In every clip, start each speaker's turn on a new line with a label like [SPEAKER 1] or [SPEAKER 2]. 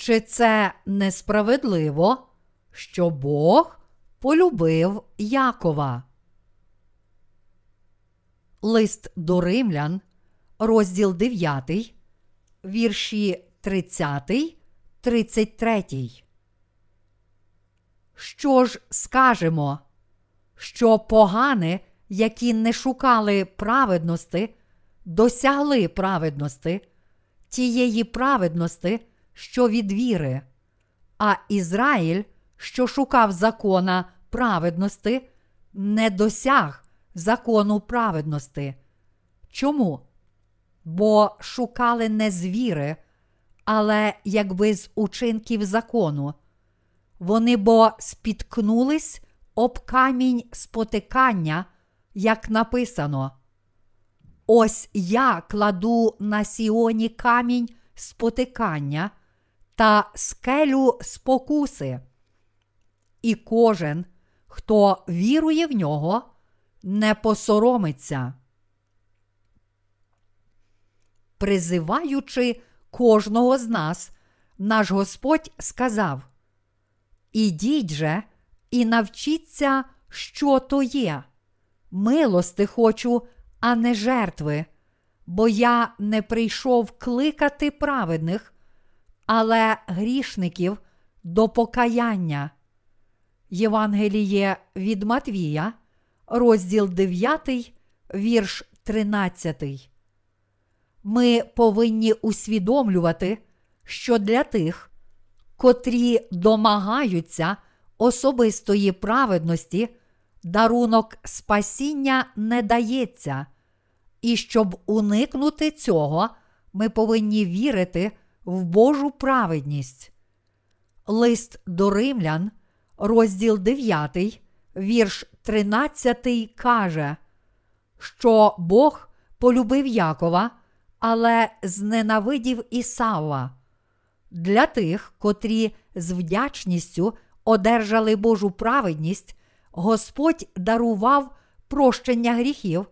[SPEAKER 1] Чи це несправедливо, що Бог полюбив Якова? Лист до римлян, розділ 9, вірші 30, 33. Що ж скажемо? Що погани, які не шукали праведності, досягли праведності, тієї праведності, що від віри, а Ізраїль, що шукав закона праведності, не досяг закону праведності. Чому? Бо шукали не з віри, але якби з учинків закону. Вони бо спіткнулись об камінь спотикання, як написано. Ось я кладу на Сіоні камінь спотикання та скелю спокуси. І кожен, хто вірує в нього, не посоромиться. Призиваючи кожного з нас, наш Господь сказав: Ідіть же і навчіться, що то є. Милости хочу, а не жертви, бо я не прийшов кликати праведних, але грішників до покаяння. Євангеліє від Матвія, розділ 9, вірш 13. Ми повинні усвідомлювати, що для тих, котрі домагаються особистої праведності, дарунок спасіння не дається, і щоб уникнути цього, ми повинні вірити в Божу праведність. Лист до римлян, розділ 9, вірш 13 каже, що Бог полюбив Якова, але зненавидів Ісава. Для тих, котрі з вдячністю одержали Божу праведність, Господь дарував прощення гріхів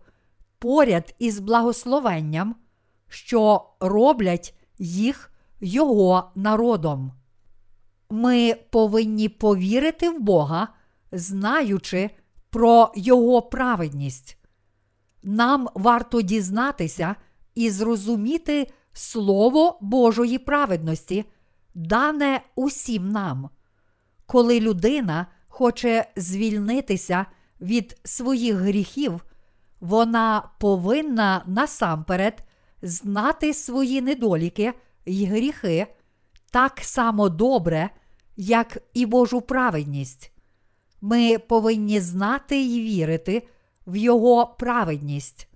[SPEAKER 1] поряд із благословенням, що роблять їх Його народом. Ми повинні повірити в Бога, знаючи про Його праведність. Нам варто дізнатися і зрозуміти Слово Божої праведності, дане усім нам. Коли людина хоче звільнитися від своїх гріхів, вона повинна насамперед знати свої недоліки й гріхи так само добре, як і Божу праведність. Ми повинні знати й вірити в Його праведність.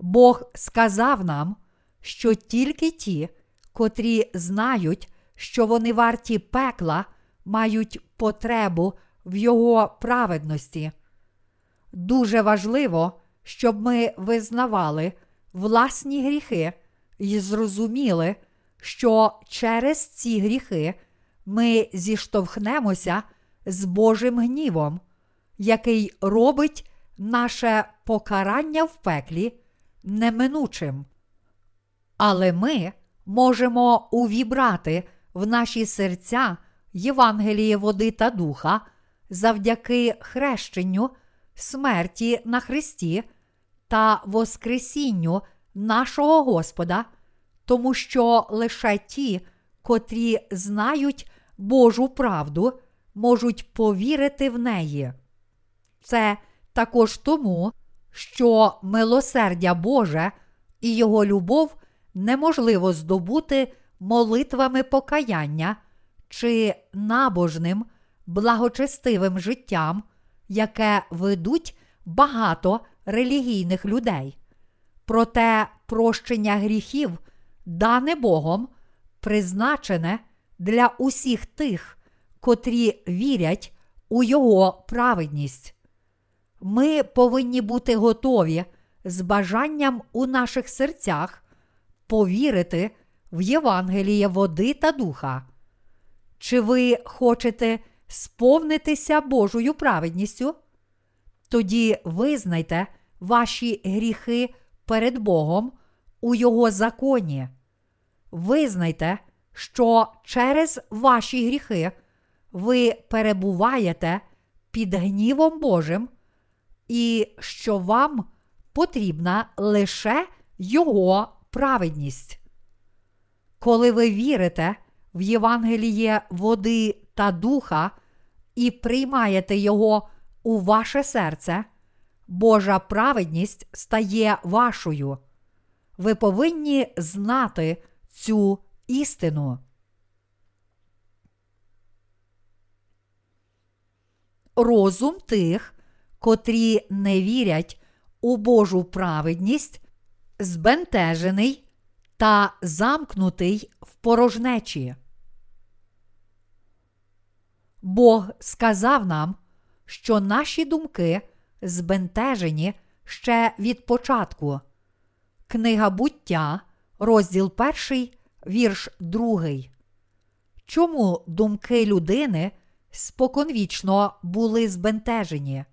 [SPEAKER 1] Бог сказав нам, що тільки ті, котрі знають, що вони варті пекла, мають потребу в Його праведності. Дуже важливо, щоб ми визнавали власні гріхи і зрозуміли, що через ці гріхи ми зіштовхнемося з Божим гнівом, який робить наше покарання в пеклі неминучим. Але ми можемо увібрати в наші серця Євангеліє води та духа завдяки хрещенню, смерті на Христі та Воскресінню нашого Господа, тому що лише ті, котрі знають Божу правду, можуть повірити в неї. Це також тому, що милосердя Боже і Його любов неможливо здобути молитвами покаяння чи набожним, благочестивим життям, яке ведуть багато релігійних людей. Проте прощення гріхів, дане Богом, призначене для усіх тих, котрі вірять у Його праведність. Ми повинні бути готові з бажанням у наших серцях повірити в Євангеліє води та духа. Чи ви хочете сповнитися Божою праведністю? Тоді визнайте ваші гріхи перед Богом у Його законі. Визнайте, що через ваші гріхи ви перебуваєте під гнівом Божим, і що вам потрібна лише Його праведність. Коли ви вірите в Євангеліє води та духа і приймаєте його у ваше серце, Божа праведність стає вашою. Ви повинні знати цю істину. Розум тих, котрі не вірять у Божу праведність, збентежений та замкнутий в порожнечі. Бог сказав нам, що наші думки збентежені ще від початку. Книга буття, розділ 1, вірш 2. Чому думки людини споконвічно були збентежені?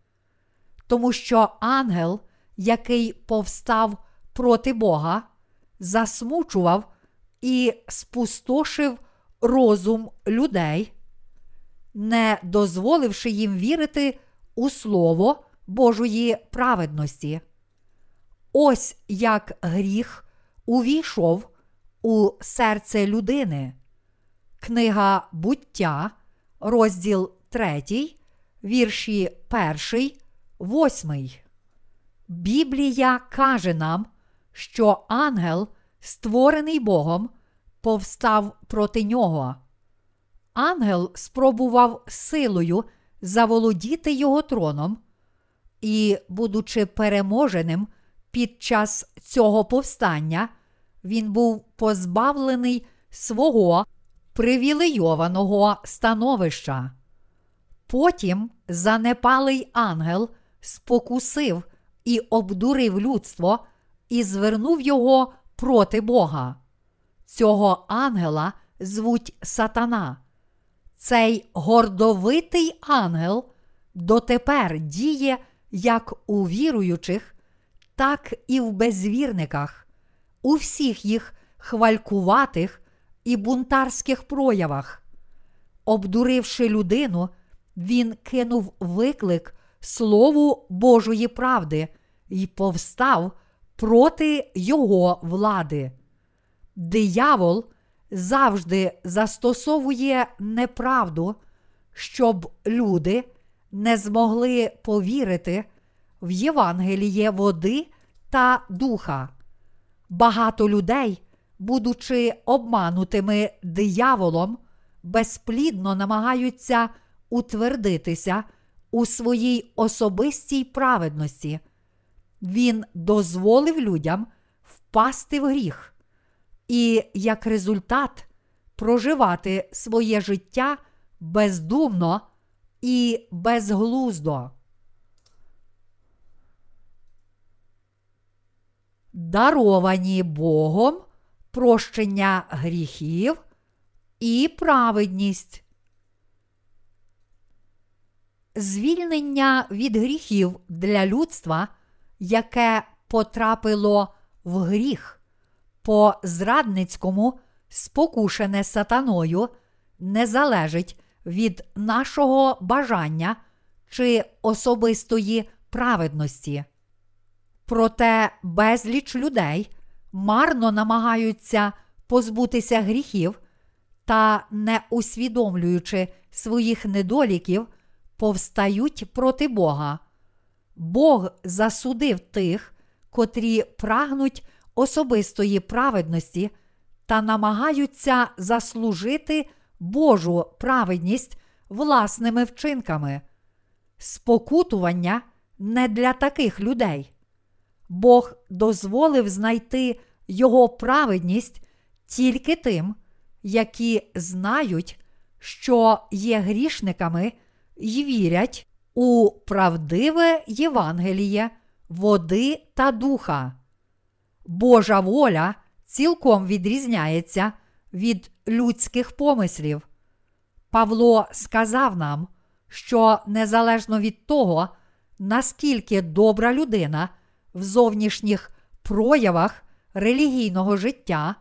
[SPEAKER 1] Тому що ангел, який повстав проти Бога, засмучував і спустошив розум людей, не дозволивши їм вірити у Слово Божої праведності. Ось як гріх увійшов у серце людини. Книга буття, розділ 3, вірші 1, 8. Біблія каже нам, що ангел, створений Богом, повстав проти нього. Ангел спробував силою заволодіти його троном, і, будучи переможеним під час цього повстання, він був позбавлений свого привілейованого становища. Потім занепалий ангел спокусив і обдурив людство і звернув його проти Бога. Цього ангела звуть Сатана. Цей гордовитий ангел дотепер діє як у віруючих, так і в безвірниках, у всіх їх хвалькуватих і бунтарських проявах. Обдуривши людину, він кинув виклик Слову Божої правди і повстав проти його влади. Диявол завжди застосовує неправду, щоб люди не змогли повірити в Євангеліє води та духа. Багато людей, будучи обманутими дияволом, безплідно намагаються утвердитися у своїй особистій праведності. Він дозволив людям впасти в гріх і, як результат, проживати своє життя бездумно і безглуздо. Даровані Богом прощення гріхів і праведність. Звільнення від гріхів для людства, яке потрапило в гріх по зрадницькому, спокушене сатаною, не залежить від нашого бажання чи особистої праведності. Проте безліч людей марно намагаються позбутися гріхів та, не усвідомлюючи своїх недоліків, повстають проти Бога. Бог засудив тих, котрі прагнуть особистої праведності та намагаються заслужити Божу праведність власними вчинками. Спокутування не для таких людей. Бог дозволив знайти Його праведність тільки тим, які знають, що є грішниками й вірять у правдиве Євангеліє, води та духа. Божа воля цілком відрізняється від людських помислів. Павло сказав нам, що незалежно від того, наскільки добра людина в зовнішніх проявах релігійного життя,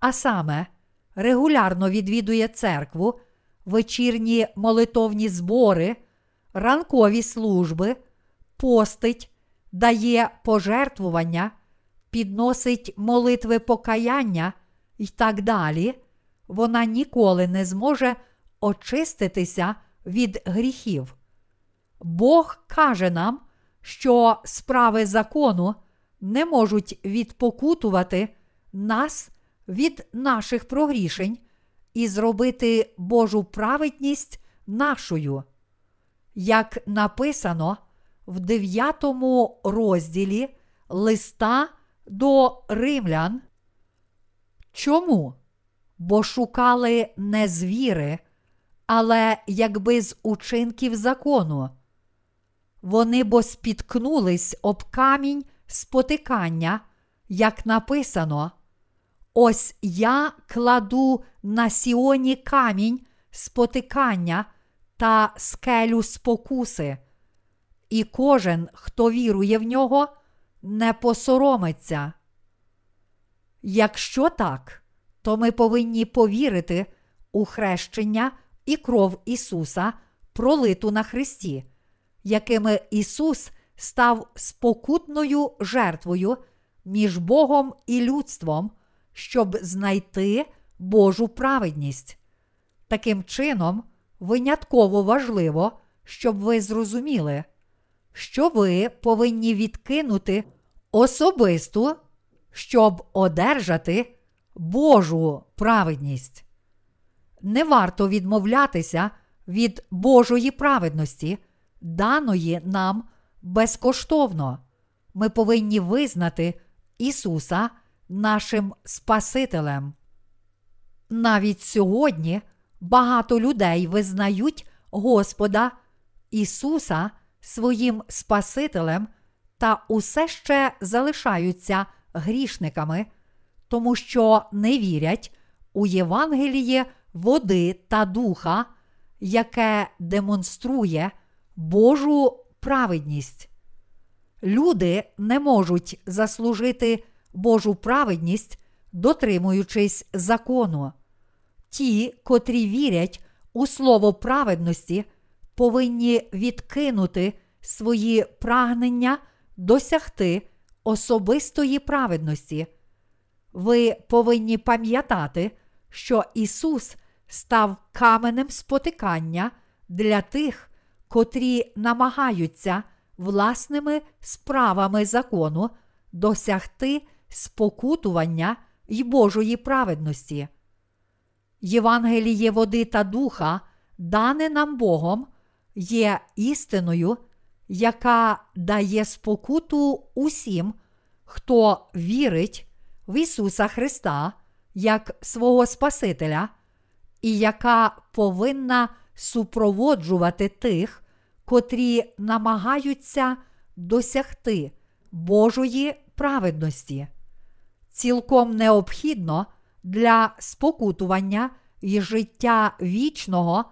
[SPEAKER 1] а саме регулярно відвідує церкву, вечірні молитовні збори, ранкові служби, постить, дає пожертвування, підносить молитви покаяння і так далі, вона ніколи не зможе очиститися від гріхів. Бог каже нам, що справи закону не можуть відпокутувати нас від наших прогрішень і зробити Божу праведність нашою. Як написано в 9 розділі листа до римлян. Чому? Бо шукали не звіри, але якби з учинків закону. Вони бо спіткнулись об камінь спотикання, як написано: Ось я кладу на сіоні камінь спотикання та скелю спокуси, і кожен, хто вірує в нього, не посоромиться. Якщо так, то ми повинні повірити у хрещення і кров Ісуса, пролиту на Христі, якими Ісус став спокутною жертвою між Богом і людством, щоб знайти Божу праведність. Таким чином, винятково важливо, щоб ви зрозуміли, що ви повинні відкинути особисту, щоб одержати Божу праведність. Не варто відмовлятися від Божої праведності, даної нам безкоштовно. Ми повинні визнати Ісуса нашим Спасителем. Навіть сьогодні багато людей визнають Господа Ісуса своїм Спасителем та усе ще залишаються грішниками, тому що не вірять у Євангеліє води та духа, яке демонструє Божу праведність. Люди не можуть заслужити Божу праведність, дотримуючись закону. Ті, котрі вірять у слово праведності, повинні відкинути свої прагнення досягти особистої праведності. Ви повинні пам'ятати, що Ісус став каменем спотикання для тих, котрі намагаються власними справами закону досягти спокутування й Божої праведності. Євангеліє води та духа, дане нам Богом, є істиною, яка дає спокуту усім, хто вірить в Ісуса Христа як свого Спасителя, і яка повинна супроводжувати тих, котрі намагаються досягти Божої праведності. Цілком необхідно для спокутування і життя вічного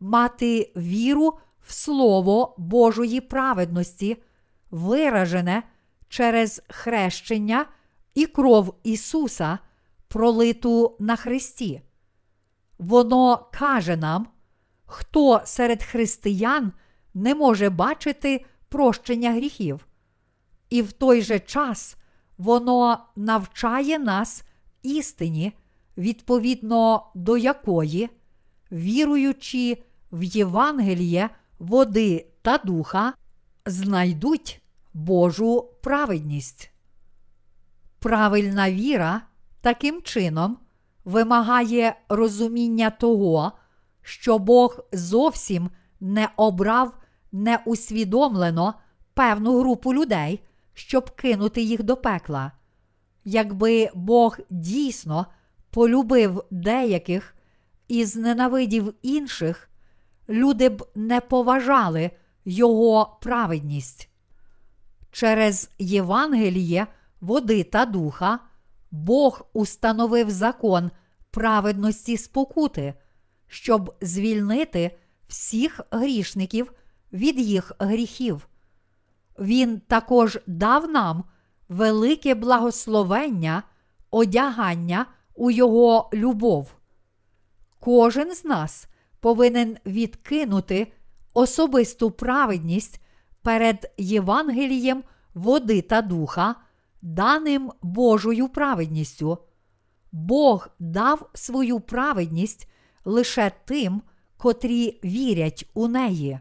[SPEAKER 1] мати віру в Слово Божої праведності, виражене через хрещення і кров Ісуса, пролиту на Христі. Воно каже нам, хто серед християн не може бачити прощення гріхів. І в той же час воно навчає нас істині, відповідно до якої, віруючи в Євангеліє води та духа, знайдуть Божу праведність. Правильна віра таким чином вимагає розуміння того, що Бог зовсім не обрав неусвідомлено певну групу людей, щоб кинути їх до пекла. Якби Бог дійсно полюбив деяких і зненавидів інших, люди б не поважали Його праведність. Через Євангеліє, води та духа Бог установив закон праведності спокути, щоб звільнити всіх грішників від їх гріхів. Він також дав нам велике благословення, одягання у Його любов. Кожен з нас повинен відкинути особисту праведність перед Євангелієм води та духа, даним Божою праведністю. Бог дав свою праведність лише тим, котрі вірять у неї.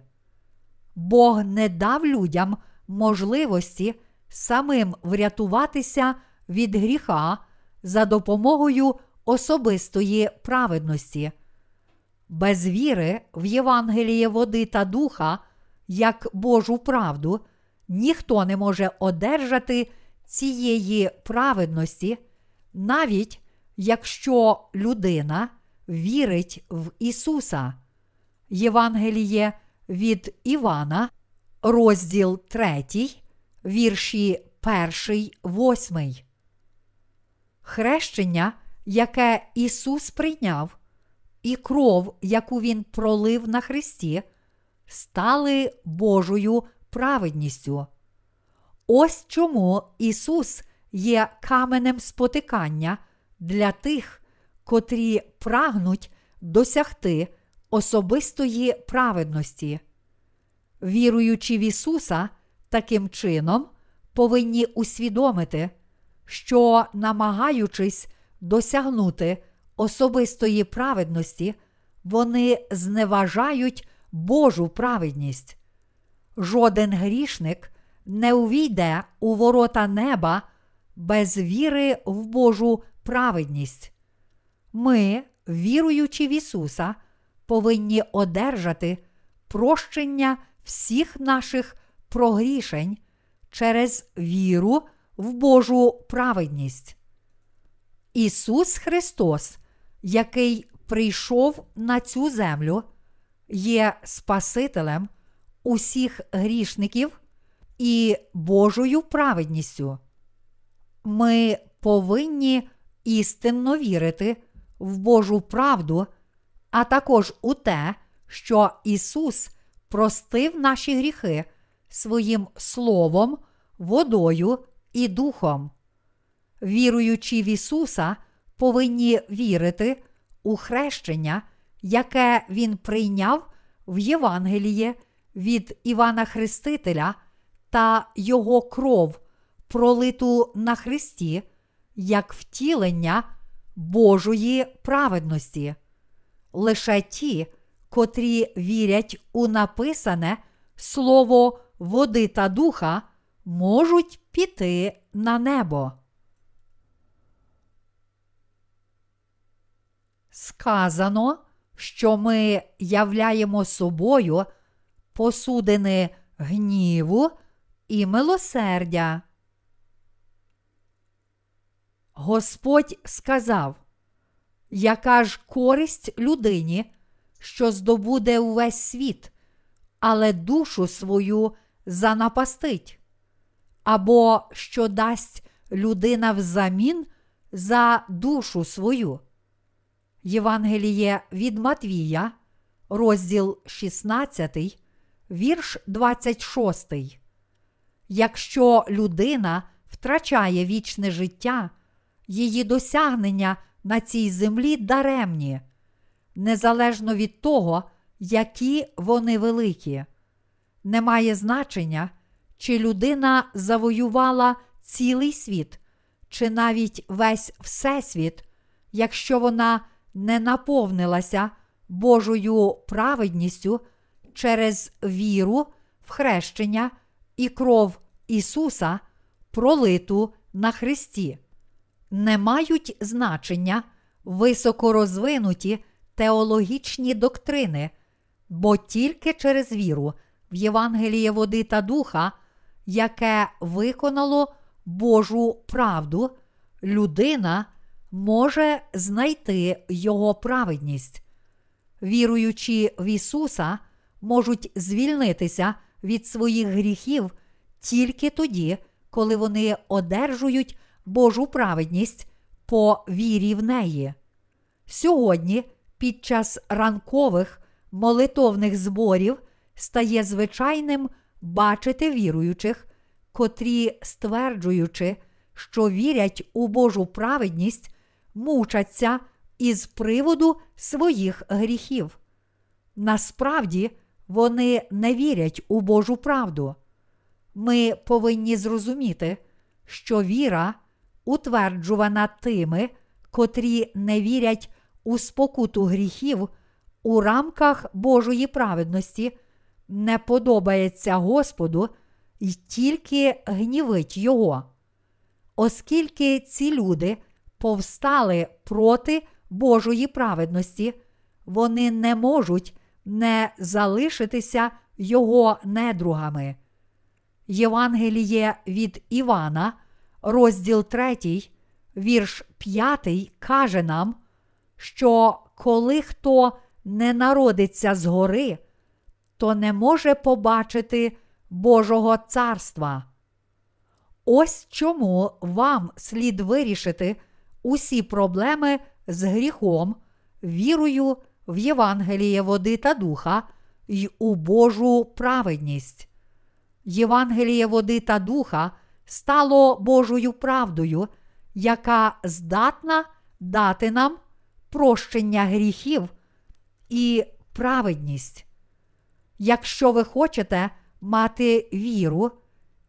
[SPEAKER 1] Бог не дав людям можливості самим врятуватися від гріха за допомогою особистої праведності. Без віри в Євангеліє води та духа, як Божу правду, ніхто не може одержати цієї праведності, навіть якщо людина вірить в Ісуса. Євангеліє від Івана, розділ 3, вірші 1, 8. Хрещення, яке Ісус прийняв, і кров, яку Він пролив на Христі, стали Божою праведністю. Ось чому Ісус є каменем спотикання для тих, котрі прагнуть досягти особистої праведності. Віруючи в Ісуса, таким чином повинні усвідомити, що, намагаючись досягнути особистої праведності, вони зневажають Божу праведність. Жоден грішник не увійде у ворота неба без віри в Божу праведність. Ми, віруючи в Ісуса, повинні одержати прощення всіх наших прогрішень через віру в Божу праведність. Ісус Христос, який прийшов на цю землю, є Спасителем усіх грішників і Божою праведністю. Ми повинні істинно вірити в Божу правду, а також у те, що Ісус простив наші гріхи своїм Словом, водою і Духом. Віруючи в Ісуса, повинні вірити у хрещення, яке Він прийняв в Євангеліє від Івана Хрестителя та Його кров, пролиту на Христі, як втілення Божої праведності. Лише ті, котрі вірять у написане Слово води та духа, можуть піти на небо. Сказано, що ми являємо собою посудини гніву і милосердя. Господь сказав, яка ж користь людині, що здобуде увесь світ, але душу свою занапастить, або що дасть людина взамін за душу свою. Євангеліє від Матвія, розділ 16, вірш 26. Якщо людина втрачає вічне життя, її досягнення на цій землі даремні, незалежно від того, які вони великі. Немає значення, чи людина завоювала цілий світ, чи навіть весь всесвіт, якщо вона не наповнилася Божою праведністю через віру в хрещення і кров Ісуса, пролиту на Христі. Не мають значення високорозвинуті теологічні доктрини, бо тільки через віру в Євангеліє води та духа, яке виконало Божу правду, людина може знайти Його праведність. Віруючи в Ісуса, можуть звільнитися від своїх гріхів тільки тоді, коли вони одержують Божу праведність по вірі в неї. Сьогодні, під час ранкових молитовних зборів, стає звичайним бачити віруючих, котрі, стверджуючи, що вірять у Божу праведність, мучаться із приводу своїх гріхів. Насправді вони не вірять у Божу правду. Ми повинні зрозуміти, що віра, утверджувана тими, котрі не вірять у спокуту гріхів у рамках Божої праведності, не подобається Господу і тільки гнівить Його. Оскільки ці люди повстали проти Божої праведності, вони не можуть не залишитися Його недругами. Євангеліє від Івана, розділ 3, вірш 5, каже нам, що коли хто не народиться згори, то не може побачити Божого царства. Ось чому вам слід вирішити усі проблеми з гріхом, вірою в Євангеліє води та духа й у Божу праведність. Євангеліє води та духа стало Божою правдою, яка здатна дати нам прощення гріхів і праведність. Якщо ви хочете мати віру,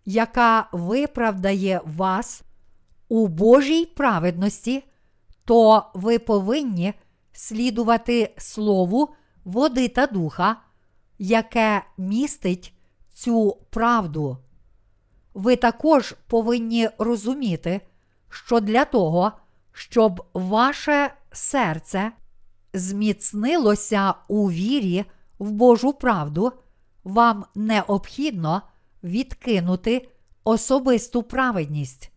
[SPEAKER 1] яка виправдає вас у Божій праведності, то ви повинні слідувати Слову води та духа, яке містить цю правду. Ви також повинні розуміти, що для того, щоб ваше серце зміцнилося у вірі в Божу правду, вам необхідно відкинути особисту праведність.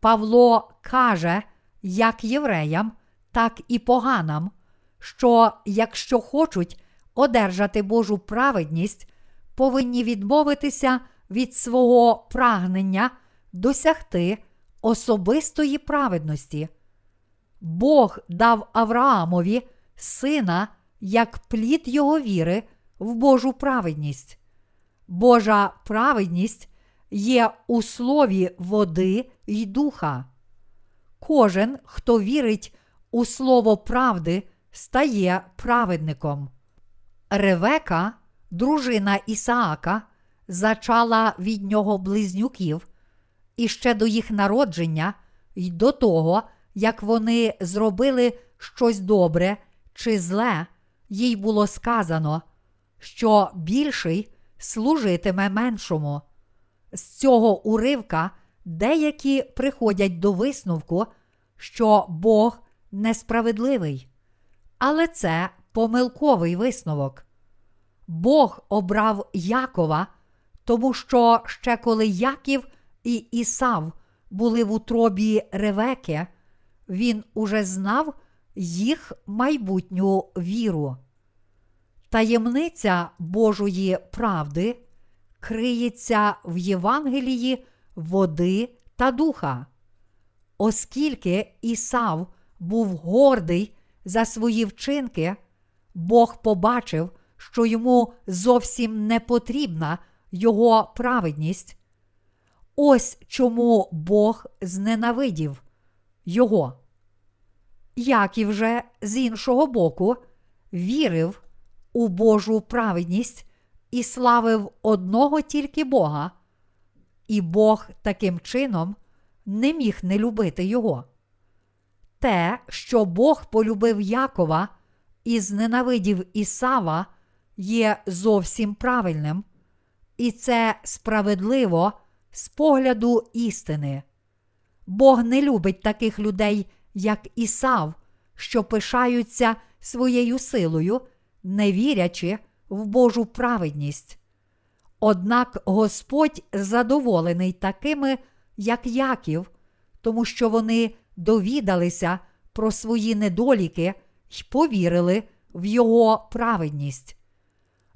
[SPEAKER 1] Павло каже, як євреям, так і поганам, що якщо хочуть одержати Божу праведність, повинні відмовитися від свого прагнення досягти особистої праведності. Бог дав Авраамові сина як плід його віри в Божу праведність. Божа праведність є у слові води й духа. Кожен, хто вірить у слово правди, стає праведником. Ревека, дружина Ісаака, зачала від нього близнюків, і ще до їх народження, й до того, як вони зробили щось добре чи зле, їй було сказано, що більший служитиме меншому. З цього уривка деякі приходять до висновку, що Бог несправедливий. Але це помилковий висновок. Бог обрав Якова, тому що ще коли Яків і Ісав були в утробі Ревеки, він уже знав їх майбутню віру. Таємниця Божої правди криється в Євангелії води та духа. Оскільки Ісав був гордий за свої вчинки, Бог побачив, що йому зовсім не потрібна його праведність. Ось чому Бог зненавидів його. Яків же з іншого боку вірив у Божу праведність і славив одного тільки Бога, і Бог таким чином не міг не любити його. Те, що Бог полюбив Якова і зненавидів Ісава, є зовсім правильним, і це справедливо з погляду істини. Бог не любить таких людей, як Ісав, що пишаються своєю силою, не вірячи в Божу праведність. Однак Господь задоволений такими, як Яків, тому що вони довідалися про свої недоліки й повірили в Його праведність.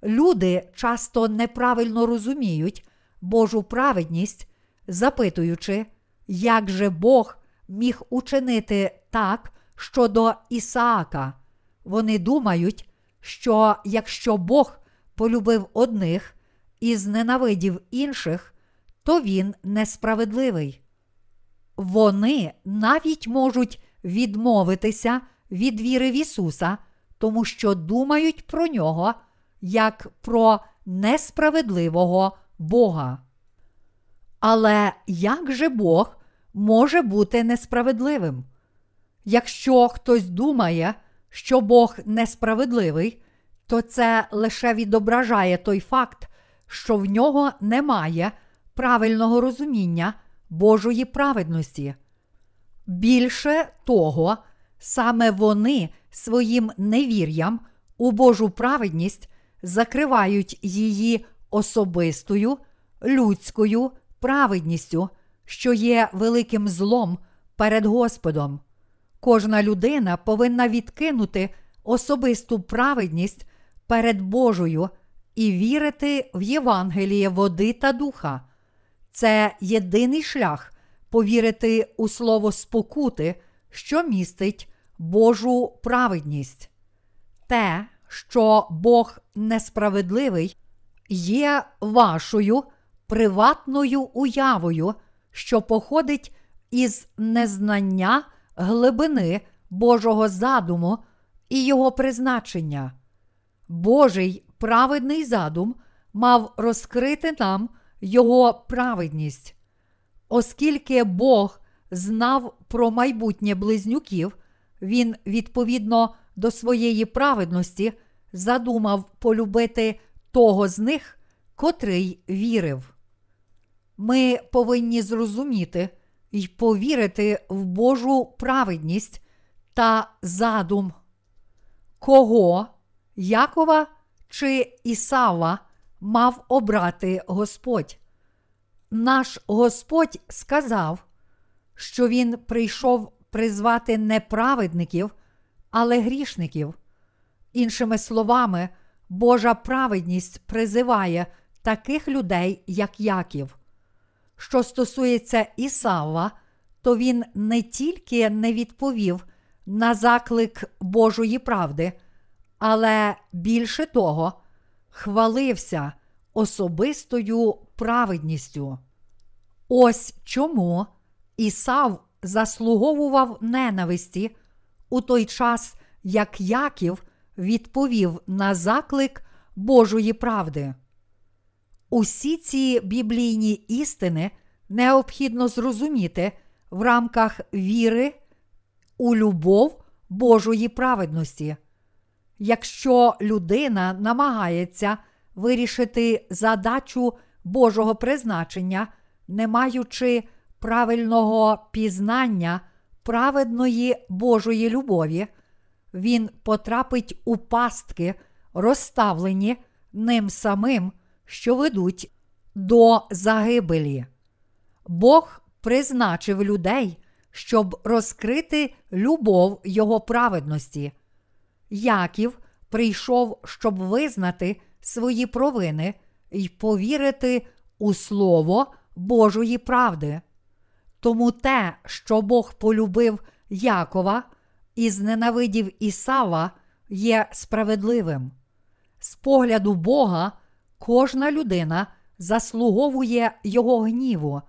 [SPEAKER 1] Люди часто неправильно розуміють Божу праведність, запитуючи, як же Бог міг учинити так щодо Ісаака. Вони думають, що якщо Бог полюбив одних і зненавидів інших, то він несправедливий. Вони навіть можуть відмовитися від віри в Ісуса, тому що думають про нього як про несправедливого Бога. Але як же Бог може бути несправедливим? Якщо хтось думає, що Бог несправедливий, то це лише відображає той факт, що в нього немає правильного розуміння Божої праведності. Більше того, саме вони своїм невір'ям у Божу праведність закривають її особистою людською праведністю, що є великим злом перед Господом. Кожна людина повинна відкинути особисту праведність перед Божою і вірити в Євангеліє води та духа. Це єдиний шлях повірити у слово спокути, що містить Божу праведність. Те, що Бог несправедливий, є вашою приватною уявою, що походить із незнання глибини Божого задуму і його призначення. Божий праведний задум мав розкрити нам його праведність. Оскільки Бог знав про майбутнє близнюків, він відповідно до своєї праведності задумав полюбити того з них, котрий вірив. Ми повинні зрозуміти і повірити в Божу праведність та задум. Кого Якова чи Ісава мав обрати Господь? Наш Господь сказав, що Він прийшов призвати не праведників, але грішників. Іншими словами, Божа праведність призиває таких людей, як Яків. Що стосується Ісава, то він не тільки не відповів на заклик Божої правди, але більше того, хвалився особистою праведністю. Ось чому Ісав заслуговував ненависті у той час, як Яків відповів на заклик Божої правди. Усі ці біблійні істини необхідно зрозуміти в рамках віри у любов Божої праведності. Якщо людина намагається вирішити задачу Божого призначення, не маючи правильного пізнання праведної Божої любові, він потрапить у пастки, розставлені ним самим, що ведуть до загибелі. Бог призначив людей, щоб розкрити любов Його праведності. Яків прийшов, щоб визнати свої провини і повірити у Слово Божої правди. Тому те, що Бог полюбив Якова і зненавидів Ісава, є справедливим. З погляду Бога, кожна людина заслуговує Його гніву,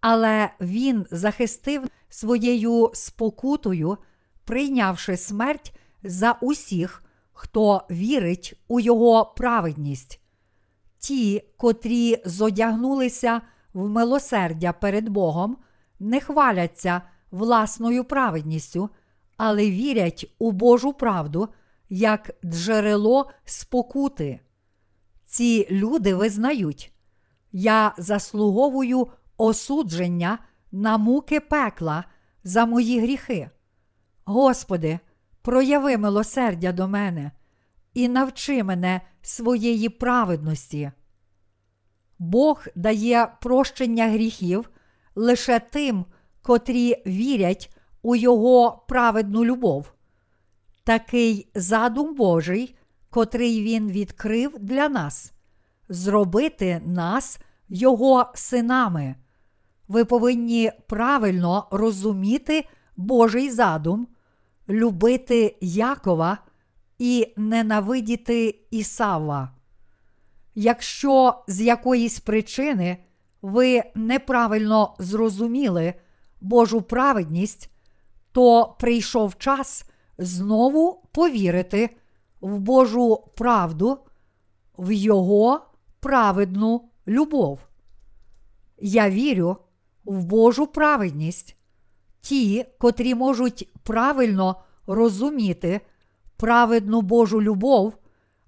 [SPEAKER 1] але Він захистив своєю спокутою, прийнявши смерть за усіх, хто вірить у Його праведність. Ті, котрі зодягнулися в милосердя перед Богом, не хваляться власною праведністю, але вірять у Божу правду як джерело спокути. Ці люди визнають, я заслуговую осудження на муки пекла за мої гріхи. Господи, прояви милосердя до мене і навчи мене своєї праведності. Бог дає прощення гріхів лише тим, котрі вірять у Його праведну любов. Такий задум Божий, котрий Він відкрив для нас, зробити нас Його синами. Ви повинні правильно розуміти Божий задум, любити Якова і ненавидіти Ісава. Якщо з якоїсь причини ви неправильно зрозуміли Божу праведність, то прийшов час знову повірити в Божу правду, в Його праведну любов. Я вірю в Божу праведність. Ті, котрі можуть правильно розуміти праведну Божу любов,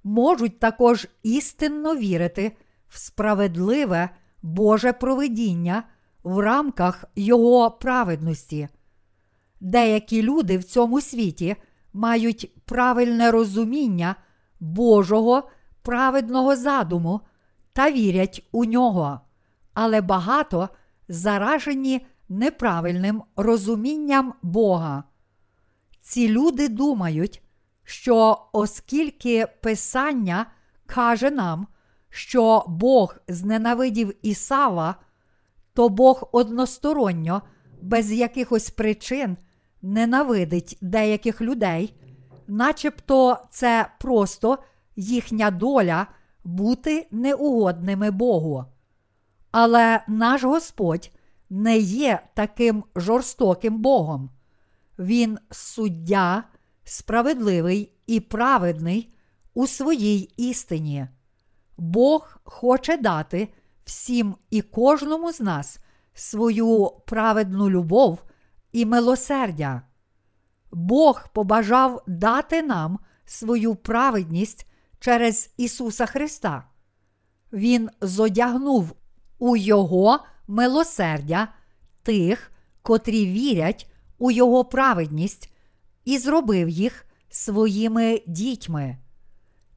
[SPEAKER 1] можуть також істинно вірити в справедливе Боже провидіння в рамках Його праведності. Деякі люди в цьому світі мають правильне розуміння Божого праведного задуму та вірять у нього, але багато заражені неправильним розумінням Бога. Ці люди думають, що оскільки Писання каже нам, що Бог зненавидів Ісава, то Бог односторонньо, без якихось причин, ненавидить деяких людей, начебто це просто їхня доля бути неугодними Богу. Але наш Господь не є таким жорстоким Богом. Він суддя, справедливий і праведний у своїй істині. Бог хоче дати всім і кожному з нас свою праведну любов і милосердя. Бог побажав дати нам свою праведність через Ісуса Христа. Він зодягнув у Його милосердя тих, котрі вірять у Його праведність, і зробив їх своїми дітьми.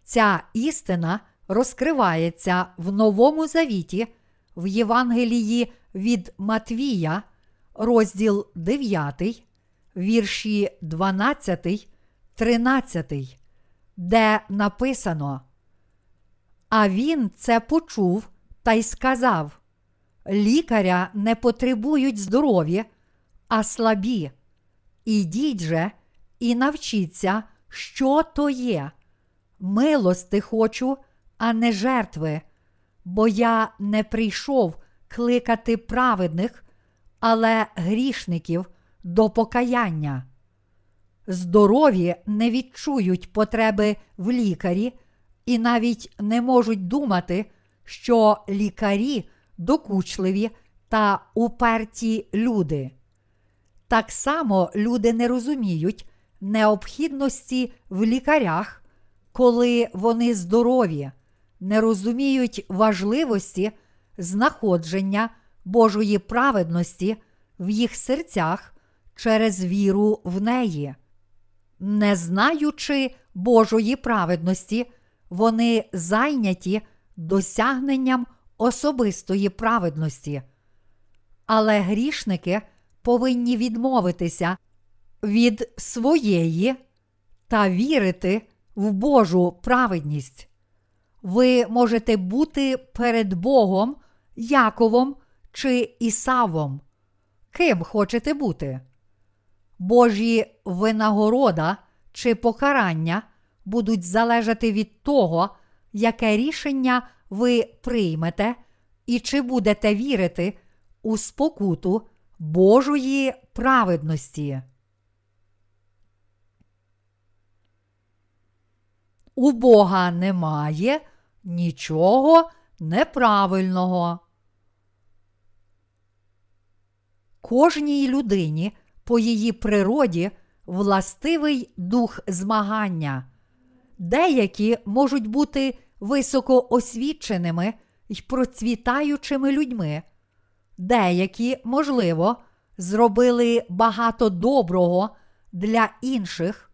[SPEAKER 1] Ця істина розкривається в Новому Завіті, в Євангелії від Матвія, розділ 9, вірші 12, 13, де написано. А він це почув та й сказав: Лікаря не потребують здорові, а слабі. Ідіть же і навчіться, що то є. Милости хочу, а не жертви, бо я не прийшов кликати праведних, але грішників до покаяння. Здорові не відчують потреби в лікарі і навіть не можуть думати, що лікарі докучливі та уперті люди. Так само люди не розуміють необхідності в лікарях, коли вони здорові, не розуміють важливості знаходження Божої праведності в їх серцях через віру в неї. Не знаючи Божої праведності, вони зайняті досягненням особистої праведності. Але грішники повинні відмовитися від своєї та вірити в Божу праведність. Ви можете бути перед Богом, Яковом чи Ісавом. Ким хочете бути? Божі винагорода чи покарання будуть залежати від того, яке рішення ви приймете, і чи будете вірити у спокуту Божої праведності. У Бога немає нічого неправильного. Кожній людині по її природі властивий дух змагання. Деякі можуть бути високоосвіченими й процвітаючими людьми, деякі, можливо, зробили багато доброго для інших,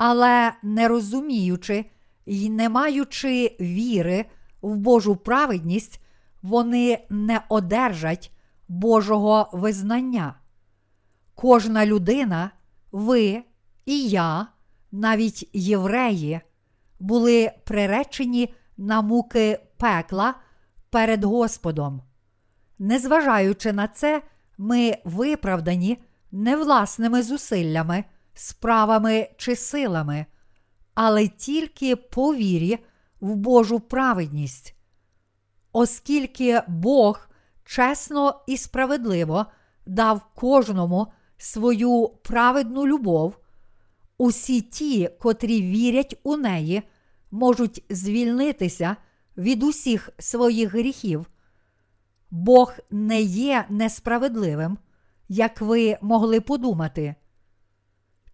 [SPEAKER 1] але не розуміючи й не маючи віри в Божу праведність, вони не одержать Божого визнання. Кожна людина, ви і я, навіть євреї, були приречені на муки пекла перед Господом. Незважаючи на це, ми виправдані не власними зусиллями, справами чи силами, але тільки по вірі в Божу праведність. Оскільки Бог чесно і справедливо дав кожному свою праведну любов, усі ті, котрі вірять у неї, можуть звільнитися від усіх своїх гріхів. Бог не є несправедливим, як ви могли подумати.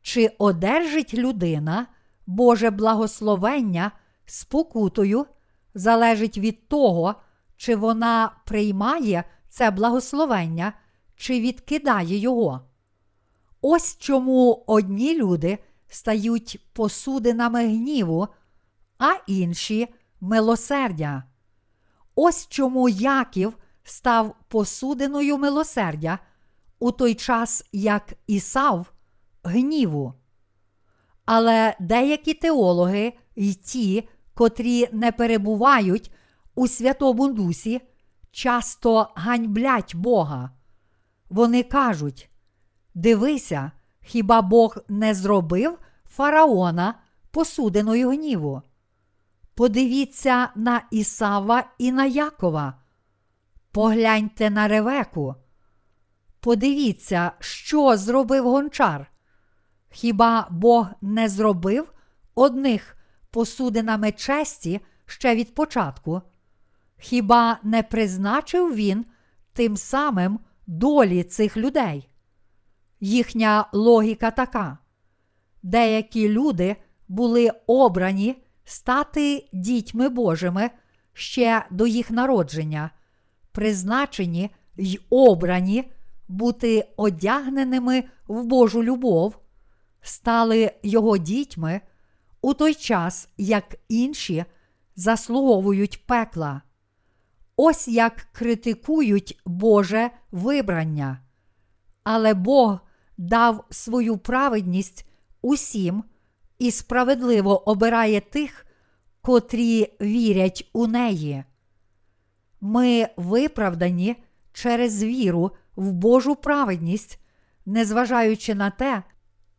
[SPEAKER 1] Чи одержить людина Боже благословення спокутою, залежить від того, чи вона приймає це благословення, чи відкидає його. Ось чому одні люди стають посудинами гніву, а інші милосердя. Ось чому Яків став посудиною милосердя у той час, як Ісав гніву. Але деякі теологи й ті, котрі не перебувають у Святому Дусі, часто ганьблять Бога. Вони кажуть: Дивися, хіба Бог не зробив фараона посудиною гніву? Подивіться на Ісава і на Якова. Погляньте на Ревеку. Подивіться, що зробив гончар. Хіба Бог не зробив одних посудинами честі ще від початку? Хіба не призначив він тим самим долі цих людей? Їхня логіка така: деякі люди були обрані стати дітьми Божими ще до їх народження, призначені й обрані бути одягненими в Божу любов, стали його дітьми у той час, як інші заслуговують пекла. Ось як критикують Боже вибрання. Але Бог дав свою праведність усім і справедливо обирає тих, котрі вірять у неї. Ми виправдані через віру в Божу праведність, незважаючи на те,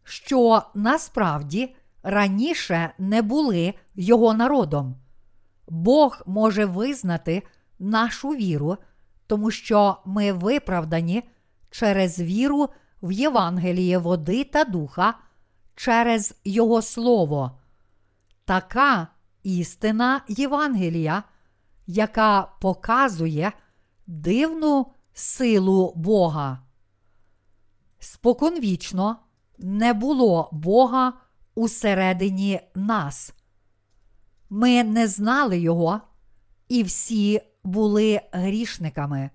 [SPEAKER 1] що насправді раніше не були його народом. Бог може визнати нашу віру, тому що ми виправдані через віру в Євангеліє води та духа, через Його Слово. Така істина Євангелія, яка показує дивну силу Бога. Споконвічно не було Бога усередині нас. Ми не знали Його, і всі були грішниками.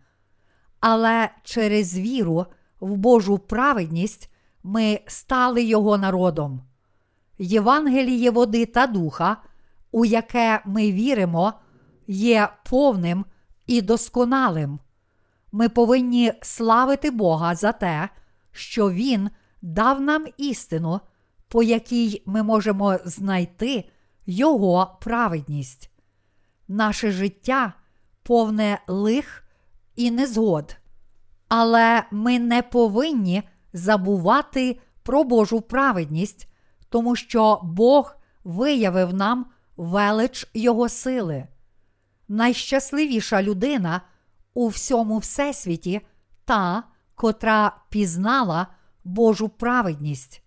[SPEAKER 1] Але через віру в Божу праведність ми стали Його народом. Євангеліє води та духа, у яке ми віримо, є повним і досконалим. Ми повинні славити Бога за те, що Він дав нам істину, по якій ми можемо знайти Його праведність. Наше життя повне лих і незгод. Але ми не повинні забувати про Божу праведність, тому що Бог виявив нам велич Його сили. Найщасливіша людина у всьому всесвіті та, котра пізнала Божу праведність.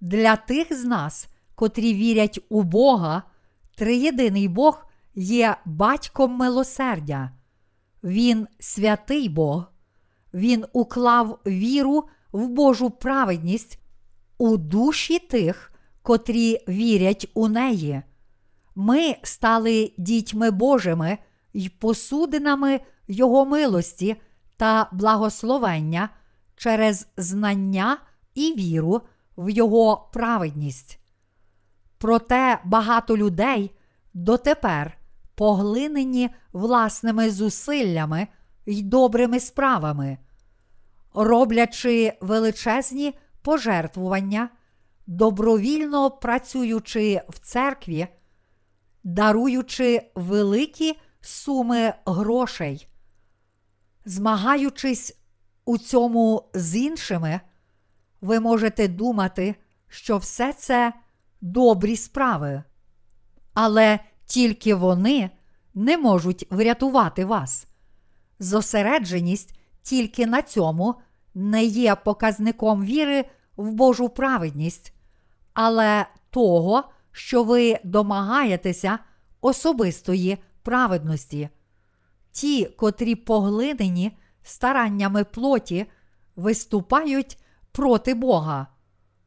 [SPEAKER 1] Для тих з нас, котрі вірять у Бога, триєдиний Бог є батьком милосердя. Він святий Бог, Він уклав віру в Божу праведність у душі тих, котрі вірять у неї. Ми стали дітьми Божими й посудинами Його милості та благословення через знання і віру в Його праведність. Проте багато людей дотепер поглинені власними зусиллями й добрими справами, роблячи величезні пожертвування, добровільно працюючи в церкві, даруючи великі суми грошей, змагаючись у цьому з іншими, ви можете думати, що все це добрі справи, але тільки вони не можуть врятувати вас. Зосередженість тільки на цьому не є показником віри в Божу праведність, але того, що ви домагаєтеся особистої праведності. Ті, котрі поглинені стараннями плоті, виступають проти Бога.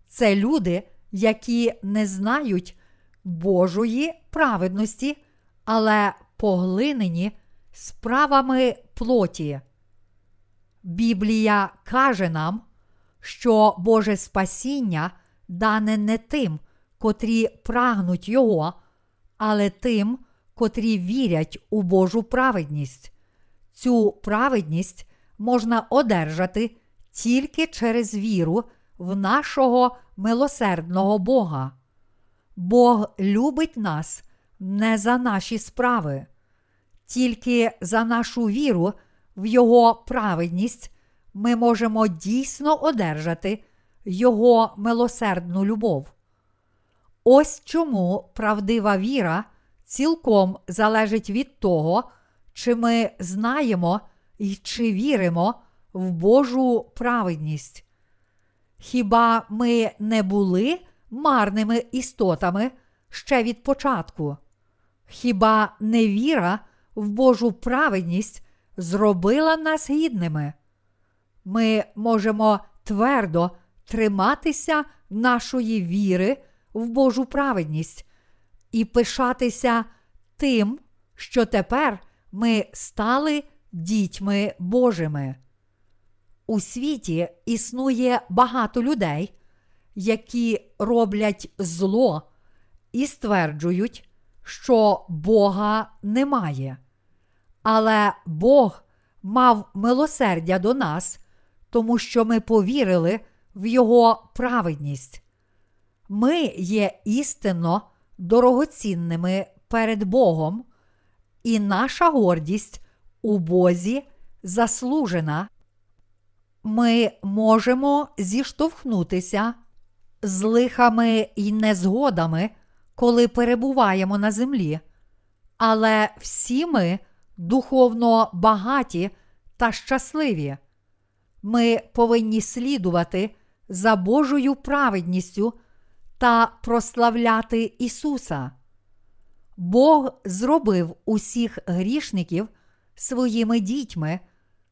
[SPEAKER 1] Це люди, які не знають Божої праведності, але поглинені справами плоті. Біблія каже нам, що Боже спасіння дане не тим, котрі прагнуть Його, але тим, котрі вірять у Божу праведність. Цю праведність можна одержати тільки через віру в нашого милосердного Бога. Бог любить нас не за наші справи, тільки за нашу віру в Його праведність ми можемо дійсно одержати Його милосердну любов. Ось чому правдива віра цілком залежить від того, чи ми знаємо і чи віримо в Божу праведність. Хіба ми не були марними істотами ще від початку? Хіба невіра в Божу праведність зробила нас гідними? Ми можемо твердо триматися нашої віри в Божу праведність і пишатися тим, що тепер ми стали дітьми Божими. У світі існує багато людей, які роблять зло і стверджують, що Бога немає. Але Бог мав милосердя до нас, тому що ми повірили в Його праведність. Ми є істинно дорогоцінними перед Богом, і наша гордість у Бозі заслужена. Ми можемо зіштовхнутися з лихами і незгодами, коли перебуваємо на землі, але всі ми духовно багаті та щасливі. Ми повинні слідувати за Божою праведністю та прославляти Ісуса. Бог зробив усіх грішників своїми дітьми,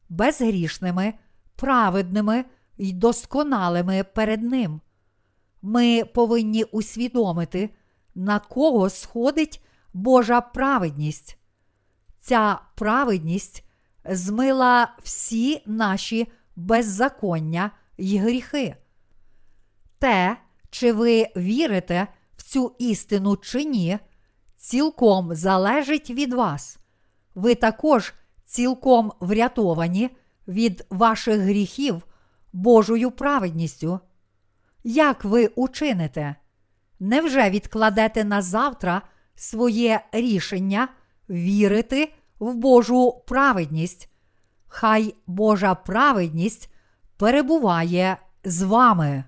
[SPEAKER 1] безгрішними, праведними й досконалими перед Ним. Ми повинні усвідомити, на кого сходить Божа праведність. Ця праведність змила всі наші беззаконня й гріхи. Те, чи ви вірите в цю істину чи ні, цілком залежить від вас. Ви також цілком врятовані від ваших гріхів Божою праведністю. Як ви учините? Невже відкладете на завтра своє рішення вірити в Божу праведність? Хай Божа праведність перебуває з вами.